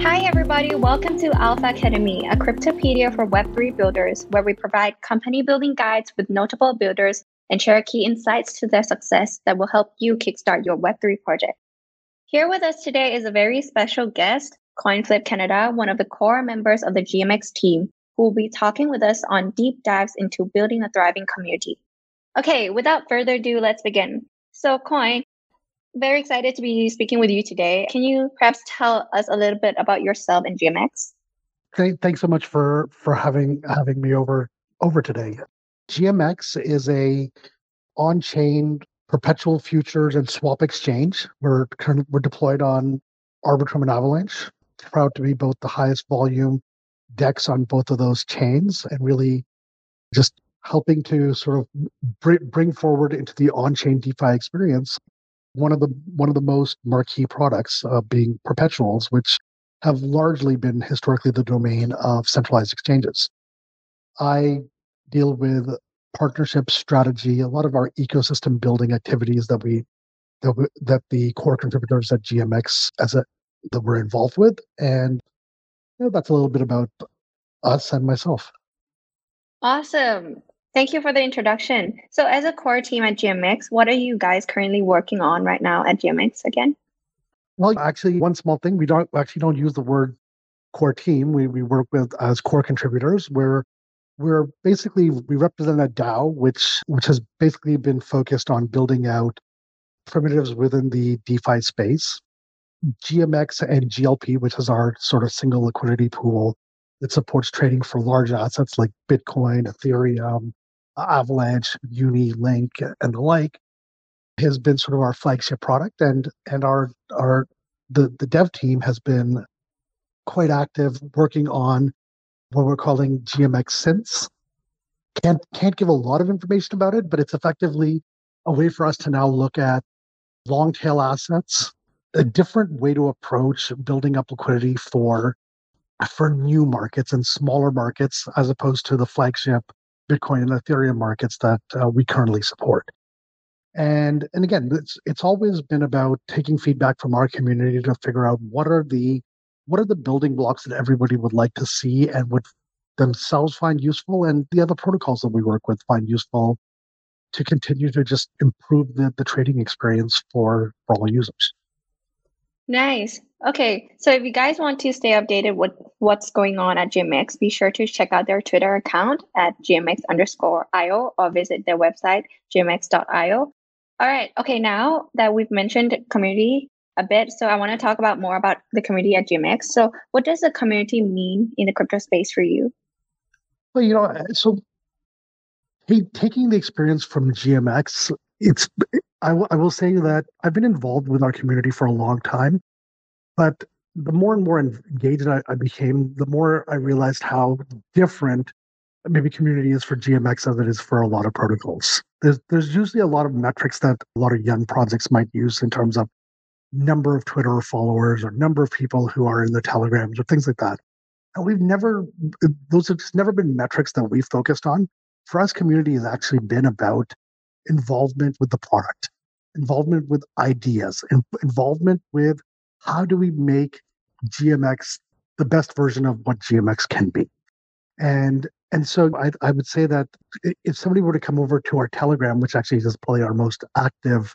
Hi, everybody. Welcome to Alpha Academy, a cryptopedia for Web3 builders, where we provide company building guides with notable builders and share key insights to their success that will help you kickstart your Web3 project. Here with us today is a very special guest, CoinFlip Canada, one of the core members of the GMX team, who will be talking with us on deep dives into building a thriving community. Okay, without further ado, let's begin. So, Coin, very excited to be speaking with you today. Can you perhaps tell us a little bit about yourself and GMX? thanks so much for for having having me over over today. GMX is a on-chain perpetual futures and swap exchange. We're we're deployed on Arbitrum and Avalanche. Proud to be both the highest volume DEX on both of those chains, and really just helping to sort of bring forward into the on-chain DeFi experience one of the one of the most marquee products uh, being perpetuals, which have largely been historically the domain of centralized exchanges. I deal with partnership strategy, a lot of our ecosystem building activities that we that, we, that the core contributors at GMX as a that we're involved with, and you know, that's a little bit about us and myself. Awesome. Thank you for the introduction. So, as a core team at GMX, what are you guys currently working on right now at GMX again? Well, actually, one small thing we don't actually don't use the word core team. We we work with as core contributors. We're we're basically we represent a DAO, which which has basically been focused on building out primitives within the DeFi space. GMX and GLP, which is our sort of single liquidity pool that supports trading for large assets like Bitcoin, Ethereum, Avalanche, Uni, Link, and the like, has been sort of our flagship product, and and our our the the dev team has been quite active working on what we're calling GMX Synths. Can't can't give a lot of information about it, but it's effectively a way for us to now look at long tail assets, a different way to approach building up liquidity for for new markets and smaller markets as opposed to the flagship Bitcoin and Ethereum markets that uh, we currently support. And and again, it's it's always been about taking feedback from our community to figure out what are the what are the building blocks that everybody would like to see and would themselves find useful, and the other protocols that we work with find useful to continue to just improve the, the trading experience for, for all users. Nice. Okay, so if you guys want to stay updated with what's going on at GMX, be sure to check out their Twitter account at gmx underscore io or visit their website gmx.io. All right. Okay, now that we've mentioned community a bit, so I want to talk about more about the community at GMX. So, what does the community mean in the crypto space for you? Well, you know, so hey, taking the experience from GMX, it's I, w- I will say that I've been involved with our community for a long time, but the more and more engaged I, I became, the more I realized how different maybe community is for GMX as it is for a lot of protocols. There's there's usually a lot of metrics that a lot of young projects might use in terms of number of Twitter followers or number of people who are in the telegrams or things like that. And we've never those have just never been metrics that we've focused on. For us, community has actually been about involvement with the product, involvement with ideas, involvement with how do we make GMX the best version of what GMX can be. And and so I, I would say that if somebody were to come over to our Telegram, which actually is probably our most active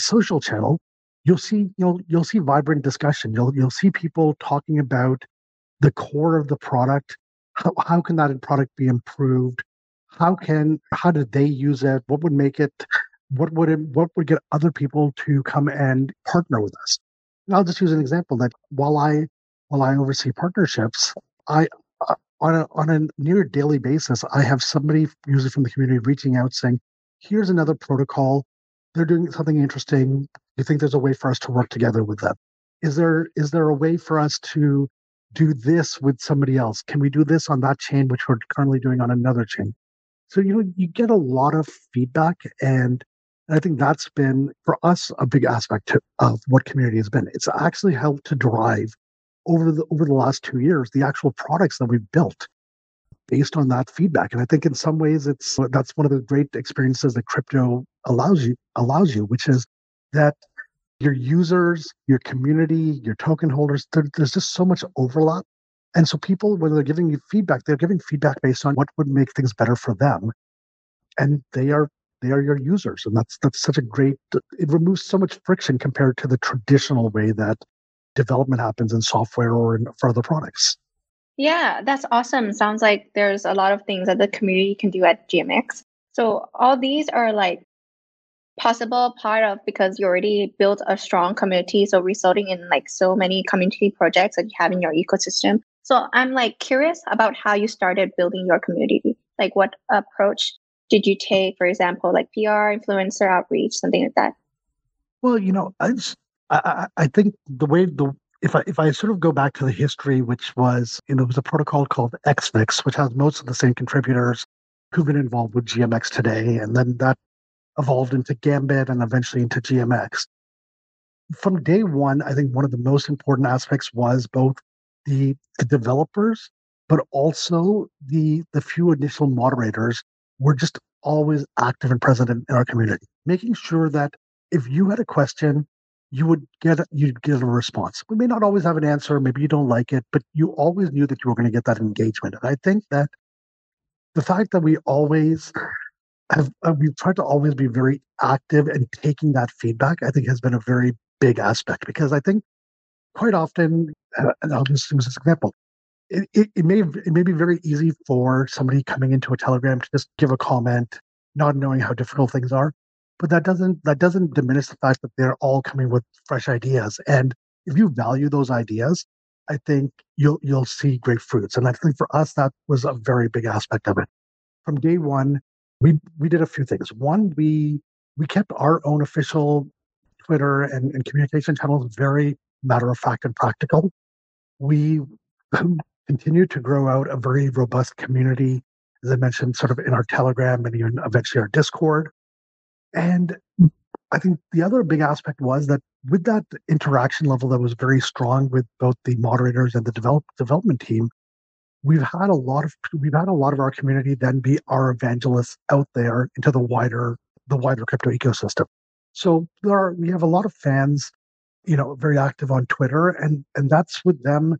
social channel, you'll see you'll you'll see vibrant discussion. You'll you'll see people talking about the core of the product. How, how can that product be improved? How can how did they use it? What would make it what would it what would get other people to come and partner with us? And i'll just use an example that while i while i oversee partnerships i uh, on a on a near daily basis i have somebody usually from the community reaching out saying here's another protocol. They're doing something interesting. Do you think there's a way for us to work together with them? Is there is there a way for us to do this with somebody else? Can we do this on that chain which we're currently doing on another chain so, you know, you get a lot of feedback. And I think that's been, for us, a big aspect to, of what community has been. It's actually helped to drive over the over the last two years the actual products that we've built based on that feedback. And I think in some ways it's uh, that's one of the great experiences that crypto allows you allows you, which is that your users, your community, your token holders, there, there's just so much overlap. And so people, when they're giving you feedback, they're giving feedback based on what would make things better for them. And they are they are your users. And that's that's such a great it removes so much friction compared to the traditional way that development happens in software or in for other products. Yeah, that's awesome. Sounds like there's a lot of things that the community can do at GMX. So all these are like possible part of because you already built a strong community so resulting in like so many community projects that you have in your ecosystem so i'm like curious about how you started building your community like what approach did you take for example like pr influencer outreach something like that well you know i just, I, I think the way the if I if I sort of go back to the history, which was you know, there was a protocol called XVIX, which has most of the same contributors who've been involved with GMX today, and then that evolved into Gambit and eventually into GMX. From day one, I think one of the most important aspects was both the, developers, but also the the few initial moderators were just always active and present in, in our community, making sure that if you had a question, you would get you'd get a response. We may not always have an answer, maybe you don't like it, but you always knew that you were going to get that engagement. And I think that the fact that we always have uh, we've tried to always be very active and taking that feedback, I think has been a very big aspect because I think quite often, and I'll just use this example, it, it, it, may it may be very easy for somebody coming into a telegram to just give a comment, not knowing how difficult things are. But that doesn't that doesn't diminish the fact that they're all coming with fresh ideas. And if you value those ideas, I think you'll you'll see great fruits. And I think for us that was a very big aspect of it. From day one, we we did a few things. One, we we kept our own official Twitter and, and communication channels very matter of fact and practical. We continue to grow out a very robust community, as I mentioned, sort of in our Telegram and even eventually our Discord. And I think the other big aspect was that with that interaction level that was very strong with both the moderators and the develop, development team, we've had a lot of we've had a lot of our community then be our evangelists out there into the wider the wider crypto ecosystem. So there are, we have a lot of fans, you know, very active on Twitter, and and that's with them.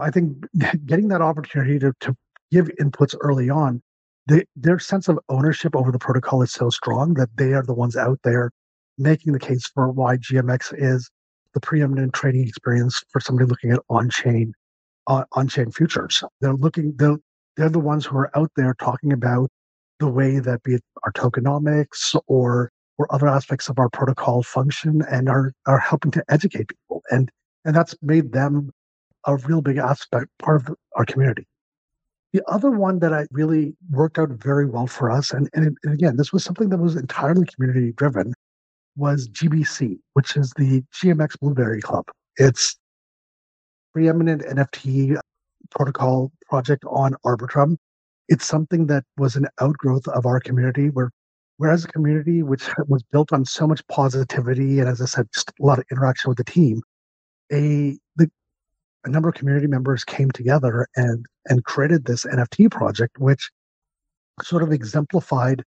I think getting that opportunity to to give inputs early on, they, their sense of ownership over the protocol is so strong that they are the ones out there making the case for why GMX is the preeminent trading experience for somebody looking at on-chain on, on-chain futures. They're looking they're, they're the ones who are out there talking about the way that be it our tokenomics or or other aspects of our protocol function and are are helping to educate people and and that's made them a real big aspect part of our community the other one that I really worked out very well for us, and, and, and again, this was something that was entirely community driven, was GBC, which is the GMX Blueberry Club. It's preeminent NFT protocol project on Arbitrum. It's something that was an outgrowth of our community where whereas a community which was built on so much positivity and as I said, just a lot of interaction with the team, a the, a number of community members came together and and created this NFT project, which sort of exemplified,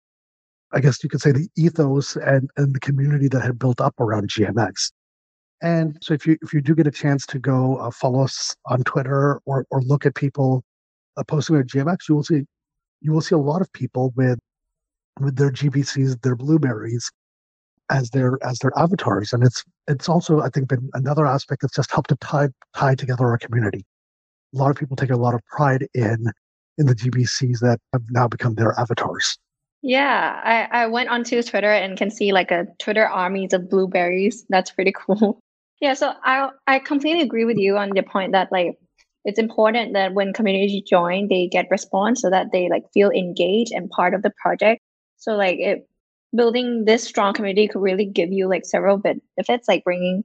I guess you could say, the ethos and, and the community that had built up around GMX. And so if you if you do get a chance to go uh, follow us on Twitter or or look at people uh, posting at GMX, you will see you will see a lot of people with with their GBCs, their blueberries as their as their avatars. And it's it's also I think been another aspect that's just helped to tie tie together our community. A lot of people take a lot of pride in in the GBCs that have now become their avatars. Yeah, I, I went onto Twitter and can see like a Twitter armies of blueberries. That's pretty cool. Yeah, so I I completely agree with you on the point that like it's important that when communities join, they get response so that they like feel engaged and part of the project. So like it building this strong community could really give you like several benefits, like bringing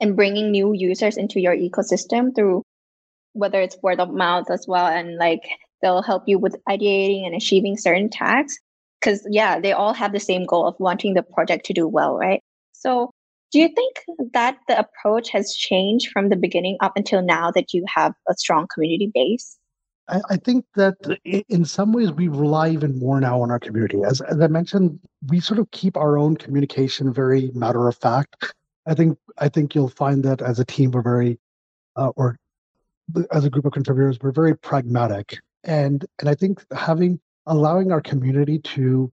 and bringing new users into your ecosystem through whether it's word of mouth as well, and like they'll help you with ideating and achieving certain tasks. Because yeah, they all have the same goal of wanting the project to do well, right? So do you think that the approach has changed from the beginning up until now that you have a strong community base? I, I think that in some ways we rely even more now on our community. As, as I mentioned, we sort of keep our own communication very matter of fact. I think I think you'll find that as a team we're very, uh, or as a group of contributors we're very pragmatic, and and I think having allowing our community to,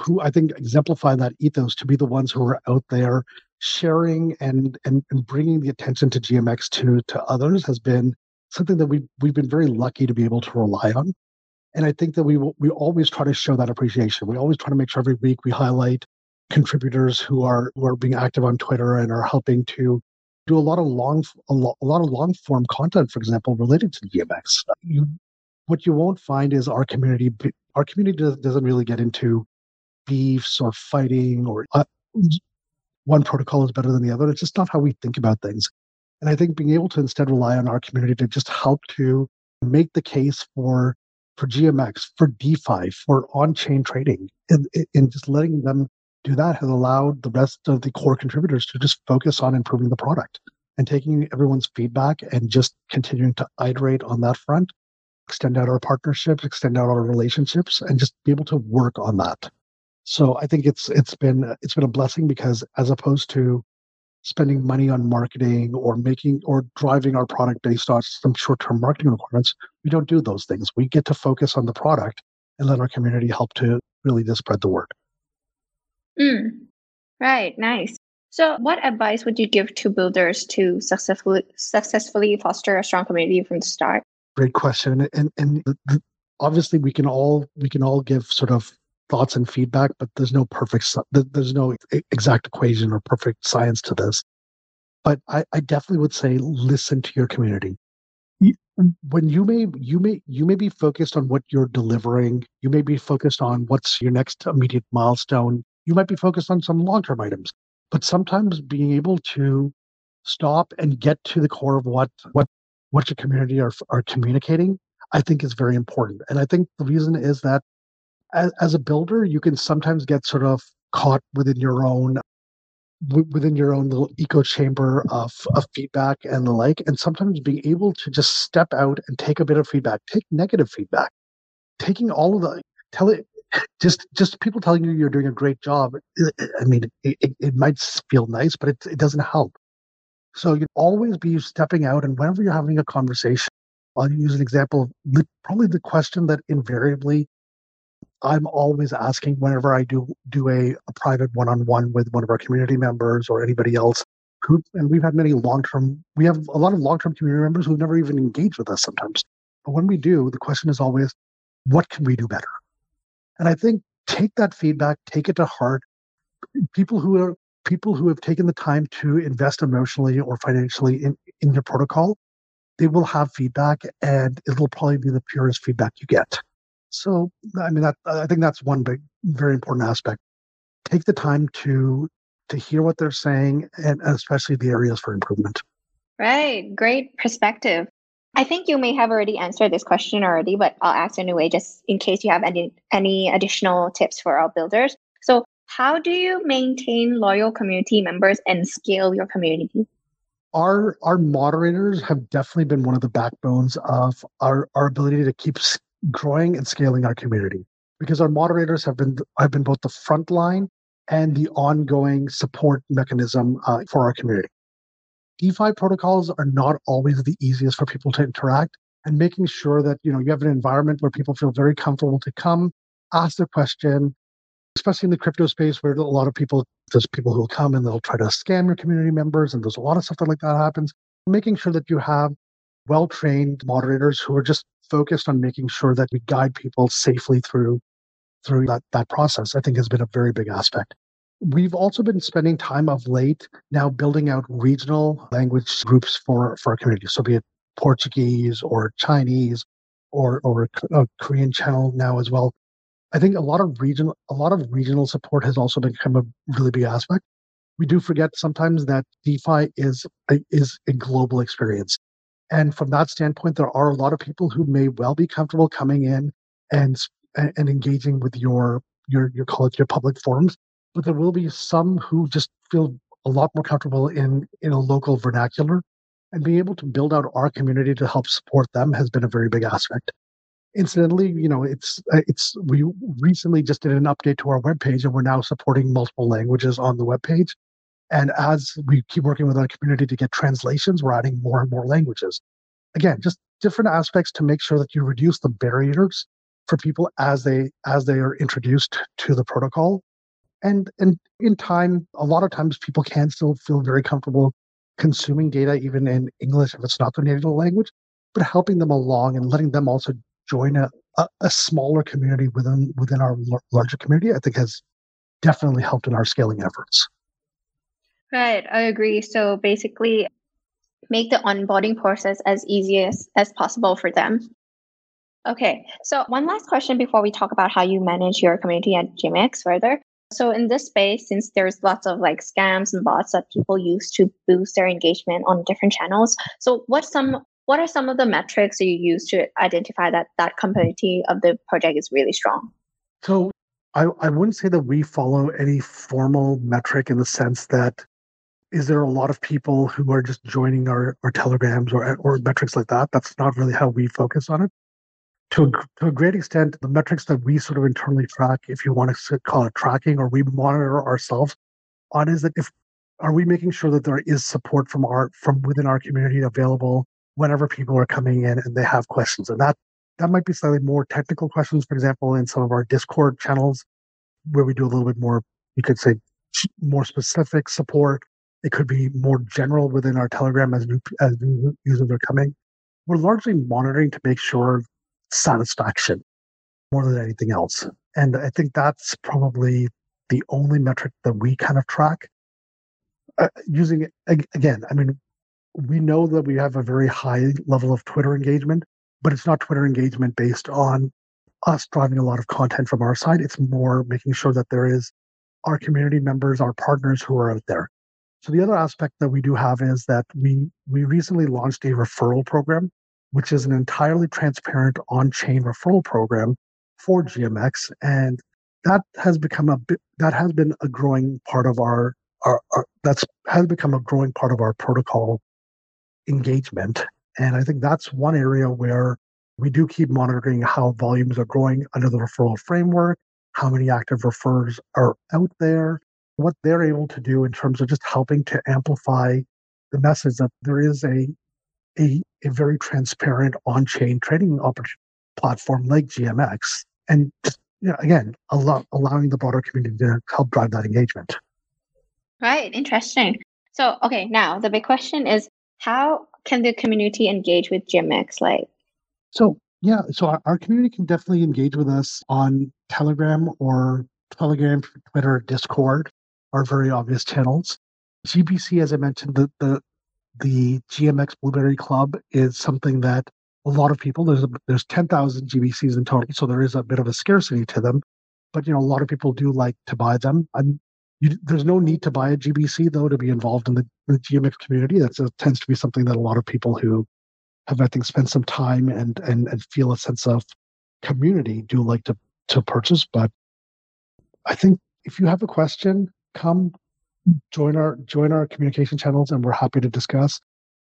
who I think exemplify that ethos to be the ones who are out there sharing and and, and bringing the attention to GMX to to others has been something that we we've been very lucky to be able to rely on. And I think that we we always try to show that appreciation. We always try to make sure every week we highlight contributors who are who are being active on Twitter and are helping to do a lot of long a lot, a lot of long form content, for example, related to GMX. You what you won't find is our community our community does, doesn't really get into beefs or fighting or uh, one protocol is better than the other. It's just not how we think about things. And I think being able to instead rely on our community to just help to make the case for for GMX, for DeFi, for on-chain trading, and, and just letting them do that has allowed the rest of the core contributors to just focus on improving the product and taking everyone's feedback and just continuing to iterate on that front, extend out our partnerships, extend out our relationships, and just be able to work on that. So I think it's it's been it's been a blessing because as opposed to spending money on marketing or making or driving our product based on some short-term marketing requirements, we don't do those things. We get to focus on the product and let our community help to really just spread the word. Mm. Right, nice. So, what advice would you give to builders to successfully successfully foster a strong community from the start? Great question, and and obviously we can all we can all give sort of thoughts and feedback, but there's no perfect, there's no exact equation or perfect science to this. But I, I definitely would say listen to your community. When you may, you may, you may be focused on what you're delivering. You may be focused on what's your next immediate milestone. You might be focused on some long-term items, but sometimes being able to stop and get to the core of what what what your community are are communicating, I think is very important. And I think the reason is that as, as a builder, you can sometimes get sort of caught within your own within your own little echo chamber of, of feedback and the like and sometimes being able to just step out and take a bit of feedback take negative feedback taking all of the tell it just just people telling you you're doing a great job i mean it, it, it might feel nice but it, it doesn't help. So you always be stepping out and whenever you're having a conversation i'll use an example of probably the question that invariably I'm always asking whenever I do do a, a private one-on-one with one of our community members or anybody else who and we've had many long-term we have a lot of long-term community members who've never even engaged with us sometimes. But when we do, the question is always, what can we do better? And I think take that feedback, take it to heart. People who are people who have taken the time to invest emotionally or financially in, in your protocol, they will have feedback and it'll probably be the purest feedback you get. So, I mean, that I think that's one big, very important aspect. Take the time to to hear what they're saying, and especially the areas for improvement. Right, great perspective. I think you may have already answered this question already, but I'll ask anyway, just in case you have any any additional tips for our builders. So, how do you maintain loyal community members and scale your community? Our our moderators have definitely been one of the backbones of our, our ability to keep growing and scaling our community because our moderators have been have been both the front line and the ongoing support mechanism uh, for our community. DeFi protocols are not always the easiest for people to interact, and making sure that you know you have an environment where people feel very comfortable to come, ask their question, especially in the crypto space where a lot of people there's people who will come and they'll try to scam your community members, and there's a lot of stuff that like that happens. Making sure that you have well trained moderators who are just focused on making sure that we guide people safely through through that, that process, I think has been a very big aspect. We've also been spending time of late now building out regional language groups for, for our community. So be it Portuguese or Chinese or or a uh, Korean channel now as well. I think a lot of regional a lot of regional support has also become a really big aspect. We do forget sometimes that DeFi is is a global experience. And from that standpoint, there are a lot of people who may well be comfortable coming in and and engaging with your your your it your public forums, but there will be some who just feel a lot more comfortable in in a local vernacular, and being able to build out our community to help support them has been a very big aspect. Incidentally, you know, it's uh, it's we recently just did an update to our webpage, and we're now supporting multiple languages on the webpage. And as we keep working with our community to get translations, we're adding more and more languages. Again, just different aspects to make sure that you reduce the barriers for people as they as they are introduced to the protocol. And and in time, a lot of times people can still feel very comfortable consuming data even in English if it's not their native language, but helping them along and letting them also join a, a, a smaller community within within our larger community, I think has definitely helped in our scaling efforts. Right, I agree. So basically, make the onboarding process as easy as, as possible for them. Okay, so one last question before we talk about how you manage your community at GMX further. So in this space, since there's lots of like scams and bots that people use to boost their engagement on different channels, so what some what are some of the metrics that you use to identify that that community of the project is really strong? So I, I wouldn't say that we follow any formal metric in the sense that is there a lot of people who are just joining our, our telegrams or, or metrics like that? That's not really how we focus on it. To a, to a great extent, the metrics that we sort of internally track, if you want to call it tracking, or we monitor ourselves on, is that if are we making sure that there is support from our from within our community available whenever people are coming in and they have questions, and that that might be slightly more technical questions. For example, in some of our Discord channels, where we do a little bit more, you could say, more specific support it could be more general within our Telegram as new, as new users are coming. We're largely monitoring to make sure satisfaction more than anything else. And I think that's probably the only metric that we kind of track. Uh, using again, I mean, we know that we have a very high level of Twitter engagement, but it's not Twitter engagement based on us driving a lot of content from our side. It's more making sure that there is our community members, our partners who are out there. So the other aspect that we do have is that we we recently launched a referral program, which is an entirely transparent on-chain referral program for GMX, and that has become a that has been a growing part of our our, our that's has become a growing part of our protocol engagement. And I think that's one area where we do keep monitoring how volumes are growing under the referral framework, how many active refers are out there, what they're able to do in terms of just helping to amplify the message that there is a a, a very transparent on-chain trading platform like GMX, and just, you know, again, allow, allowing the broader community to help drive that engagement. Right, interesting. So, okay, now the big question is, how can the community engage with GMX? Like, so yeah, so our, our community can definitely engage with us on Telegram or Telegram, Twitter, Discord are very obvious channels. GBC, as I mentioned, the the, the GMX Blueberry Club is something that a lot of people there's a, there's 10,000 GBCs in total, so there is a bit of a scarcity to them. But you know, a lot of people do like to buy them. And you, there's no need to buy a GBC though to be involved in the, the GMX community. That tends to be something that a lot of people who have, I think, spent some time and and and feel a sense of community do like to to purchase. But I think if you have a question, come join our join our communication channels and we're happy to discuss.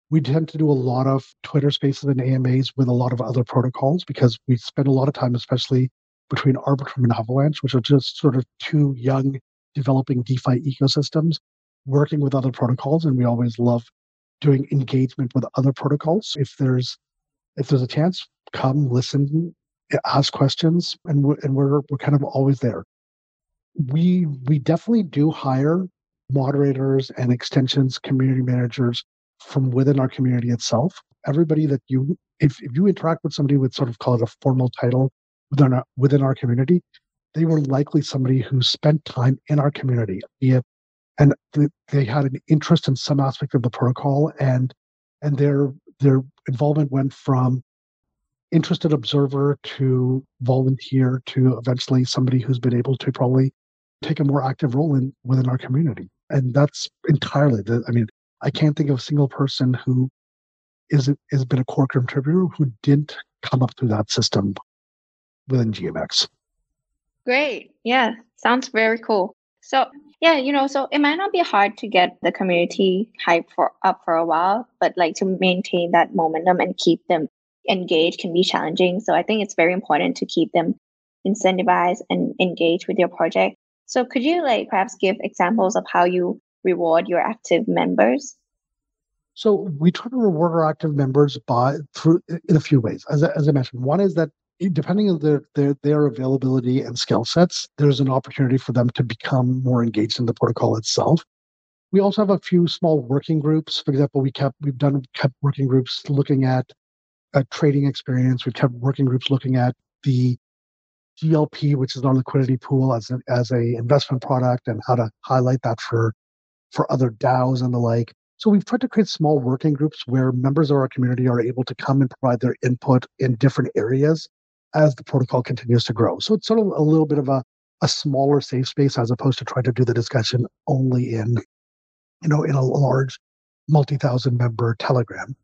We tend to do a lot of twitter spaces and amas with a lot of other protocols because we spend a lot of time especially between arbitrum and avalanche which are just sort of two young developing defi ecosystems working with other protocols. And we always love doing engagement with other protocols. If there's if there's a chance come listen ask questions and we're, and we're, we're kind of always there we we definitely do hire moderators and extensions community managers from within our community itself. Everybody that you if, if you interact with somebody with sort of call it a formal title within our within our community, they were likely somebody who spent time in our community, and they had an interest in some aspect of the protocol and and their their involvement went from interested observer to volunteer to eventually somebody who's been able to probably take a more active role in within our community. And that's entirely the I mean, I can't think of a single person who is has been a core contributor who didn't come up through that system within GMX. Great. Yeah. Sounds very cool. So yeah, you know, so it might not be hard to get the community hype for up for a while, but like to maintain that momentum and keep them engaged can be challenging. So I think it's very important to keep them incentivized and engaged with your project. So could you like perhaps give examples of how you reward your active members? So we try to reward our active members by through in a few ways. As, as I mentioned, one is that depending on their, their their availability and skill sets, there's an opportunity for them to become more engaged in the protocol itself. We also have a few small working groups. For example, we kept we've done kept working groups looking at a trading experience. We've kept working groups looking at the GLP, which is our liquidity pool, as a, as a investment product, and how to highlight that for for other DAOs and the like. So we've tried to create small working groups where members of our community are able to come and provide their input in different areas as the protocol continues to grow. So it's sort of a little bit of a, a smaller safe space as opposed to trying to do the discussion only in, you know, in a large multi-thousand member telegram.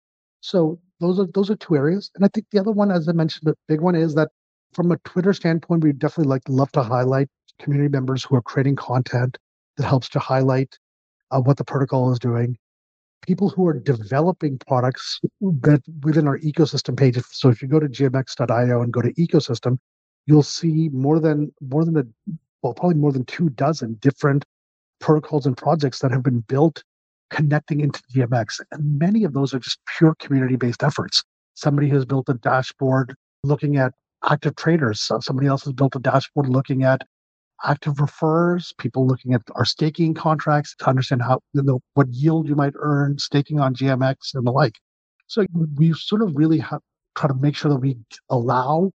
So those are those are two areas. And I think the other one, as I mentioned, the big one is that from a Twitter standpoint, we definitely like love to highlight community members who are creating content that helps to highlight uh, what the protocol is doing. People who are developing products that within our ecosystem page. So if you go to gmx.io and go to ecosystem, you'll see more than more than a well, probably more than two dozen different protocols and projects that have been built connecting into GMX. And many of those are just pure community based efforts. Somebody has built a dashboard looking at active traders. So somebody else has built a dashboard looking at active referrers, people looking at our staking contracts to understand how you know, what yield you might earn staking on GMX and the like. So we sort of really have try to make sure that we allow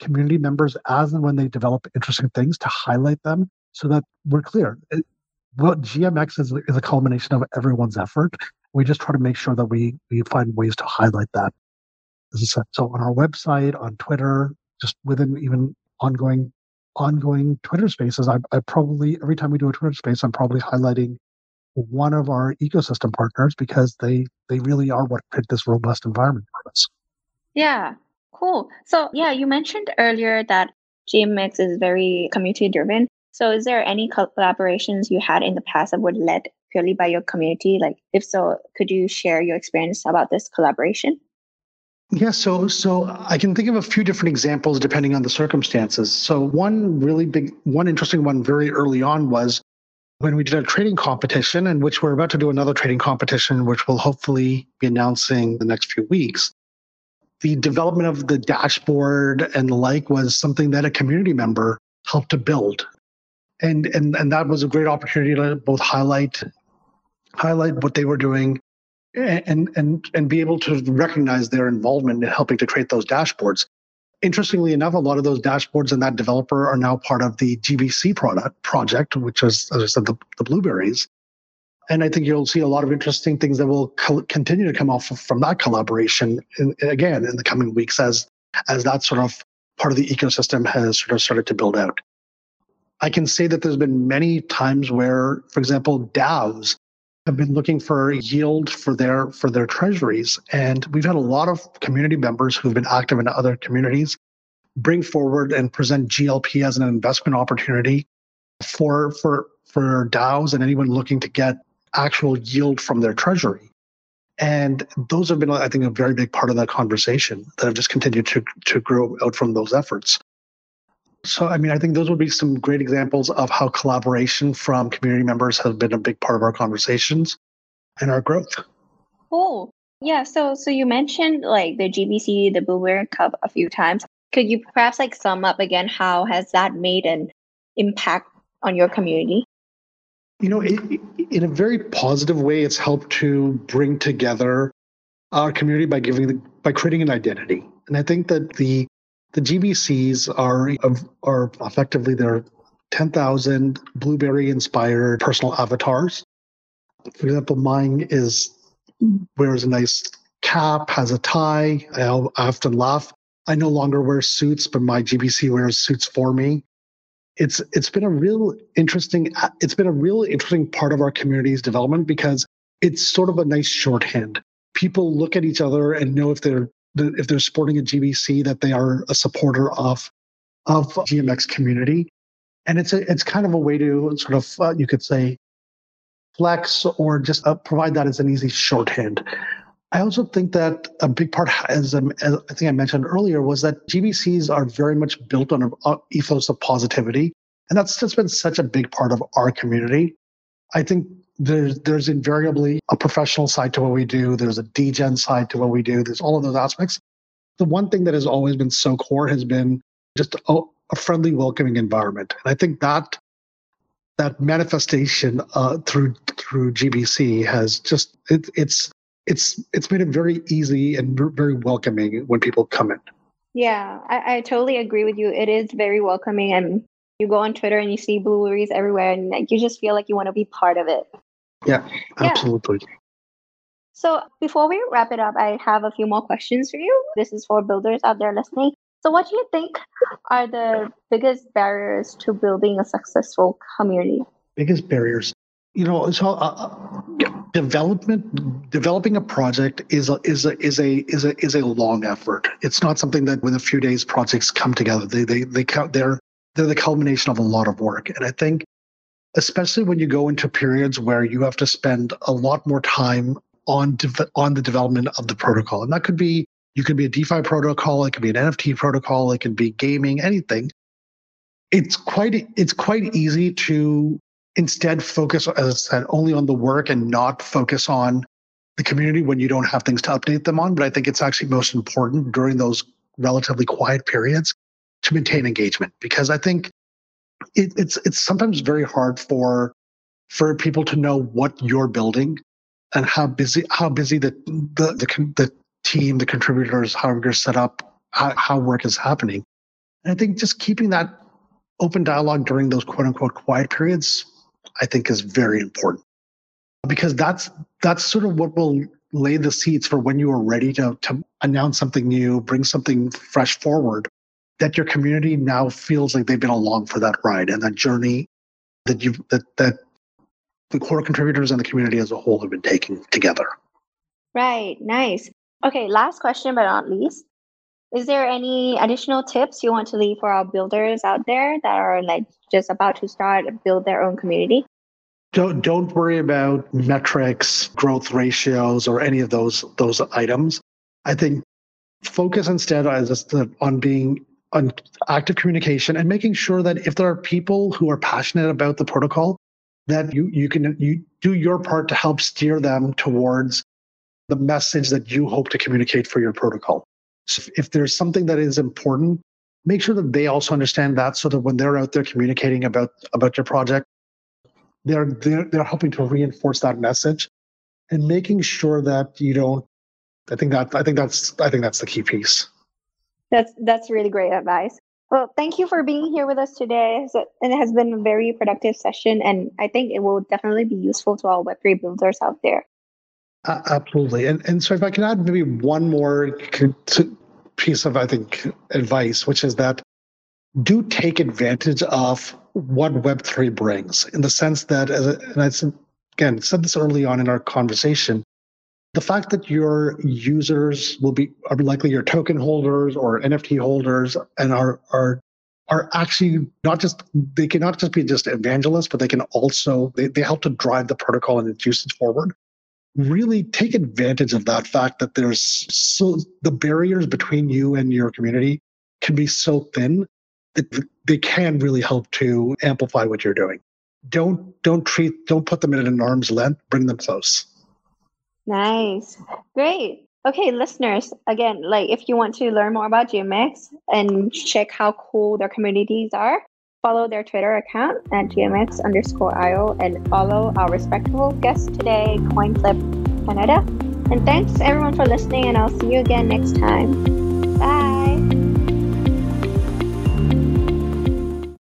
community members as and when they develop interesting things to highlight them so that we're clear. It, what GMX is, is a culmination of everyone's effort. We just try to make sure that we we find ways to highlight that. As I said, so on our website, on Twitter, just within even ongoing ongoing Twitter spaces, I, I probably every time we do a Twitter space, I'm probably highlighting one of our ecosystem partners because they they really are what create this robust environment for us. Yeah, cool. So yeah, you mentioned earlier that GMX is very community driven. So is there any collaborations you had in the past that were led purely by your community? Like if so, could you share your experience about this collaboration? Yeah, so so I can think of a few different examples depending on the circumstances. So one really big, one interesting one very early on was when we did a trading competition, in which we're about to do another trading competition, which we'll hopefully be announcing the next few weeks. The development of the dashboard and the like was something that a community member helped to build, and and and that was a great opportunity to both highlight highlight what they were doing and and and be able to recognize their involvement in helping to create those dashboards. Interestingly enough, a lot of those dashboards and that developer are now part of the GBC product project, which is, as I said, the, the blueberries. And I think you'll see a lot of interesting things that will co- continue to come off from that collaboration. In, again, in the coming weeks, as as that sort of part of the ecosystem has sort of started to build out. I can say that there's been many times where, for example, DAOs have been looking for yield for their for their treasuries. And we've had a lot of community members who've been active in other communities bring forward and present glp as an investment opportunity for for for daos and anyone looking to get actual yield from their treasury. And those have been i think a very big part of that conversation that have just continued to to grow out from those efforts so, I mean, I think those would be some great examples of how collaboration from community members has been a big part of our conversations and our growth. Cool. Yeah. So, so you mentioned like the GBC, the Blueberry Club a few times. Could you perhaps like sum up again how has that made an impact on your community? You know, it, in a very positive way, it's helped to bring together our community by giving the, by creating an identity. And I think that the the GBCs are are effectively their 10,000 blueberry inspired personal avatars. For example, mine is wears a nice cap, has a tie. I often laugh. I no longer wear suits, but my GBC wears suits for me. It's it's been a real interesting it's been a real interesting part of our community's development because it's sort of a nice shorthand. People look at each other and know if they're if they're supporting a GBC, that they are a supporter of of GMX community, and it's a, it's kind of a way to sort of uh, you could say flex or just uh, provide that as an easy shorthand. I also think that a big part, as, um, as, I think I mentioned earlier, was that GBCs are very much built on an uh, ethos of positivity, and that's just been such a big part of our community. I think there's there's invariably a professional side to what we do. There's a degen side to what we do. There's all of those aspects. The one thing that has always been so core has been just a, a friendly, welcoming environment, and I think that that manifestation uh, through through GBC has just it, it's it's it's made it very easy and very welcoming when people come in. Yeah, I, I totally agree with you. It is very welcoming, and you go on Twitter and you see blueberries everywhere, and you just feel like you want to be part of it. Yeah, absolutely. Yeah. So before we wrap it up, I have a few more questions for you. This is for builders out there listening. So, what do you think are the biggest barriers to building a successful community? Biggest barriers, you know, so uh, development, developing a project is a is a is a is a is a long effort. It's not something that within a few days projects come together. They they they they're they're the culmination of a lot of work, and I think especially when you go into periods where you have to spend a lot more time on de- on the development of the protocol, and that could be you could be a DeFi protocol, it could be an NFT protocol, it could be gaming, anything. It's quite it's quite easy to instead focus, as I said, only on the work and not focus on the community when you don't have things to update them on. But I think it's actually most important during those relatively quiet periods to maintain engagement because I think it, it's it's sometimes very hard for for people to know what you're building and how busy how busy the the the, the team, the contributors, how you're set up, how, how work is happening. And I think just keeping that open dialogue during those quote unquote quiet periods, I think is very important because that's that's sort of what will lay the seeds for when you are ready to, to announce something new, bring something fresh forward that your community now feels like they've been along for that ride and that journey that you that that the core contributors and the community as a whole have been taking together. Right. Nice. Okay. Last question, but not least. Is there any additional tips you want to leave for our builders out there that are like just about to start build their own community? Don't don't worry about metrics, growth ratios, or any of those those items. I think focus instead on being on active communication and making sure that if there are people who are passionate about the protocol, that you you can you do your part to help steer them towards the message that you hope to communicate for your protocol. So if there's something that is important, make sure that they also understand that so that when they're out there communicating about about your project, they're they're, they're helping to reinforce that message and making sure that you don't I think that I think that's I think that's the key piece. That's that's really great advice. Well, thank you for being here with us today. It has been a very productive session, and I think it will definitely be useful to all Web3 builders out there. Uh, absolutely. And, and so, if I can add maybe one more piece of, I think, advice, which is that do take advantage of what Web3 brings in the sense that, as and I again, said this early on in our conversation, the fact that your users will be are likely your token holders or NFT holders and are are are actually not just they cannot just be just evangelists, but they can also they, they help to drive the protocol and its usage forward. Really take advantage of that fact that there's so the barriers between you and your community can be so thin that they can really help to amplify what you're doing. Don't don't treat don't put them in an arm's length, bring them close. Nice. Great. Okay, listeners, again, like if you want to learn more about GMX and check how cool their communities are, follow their Twitter account at GMX underscore IO and follow our respectable guest today, CoinFlip Canada. And thanks everyone for listening, and I'll see you again next time.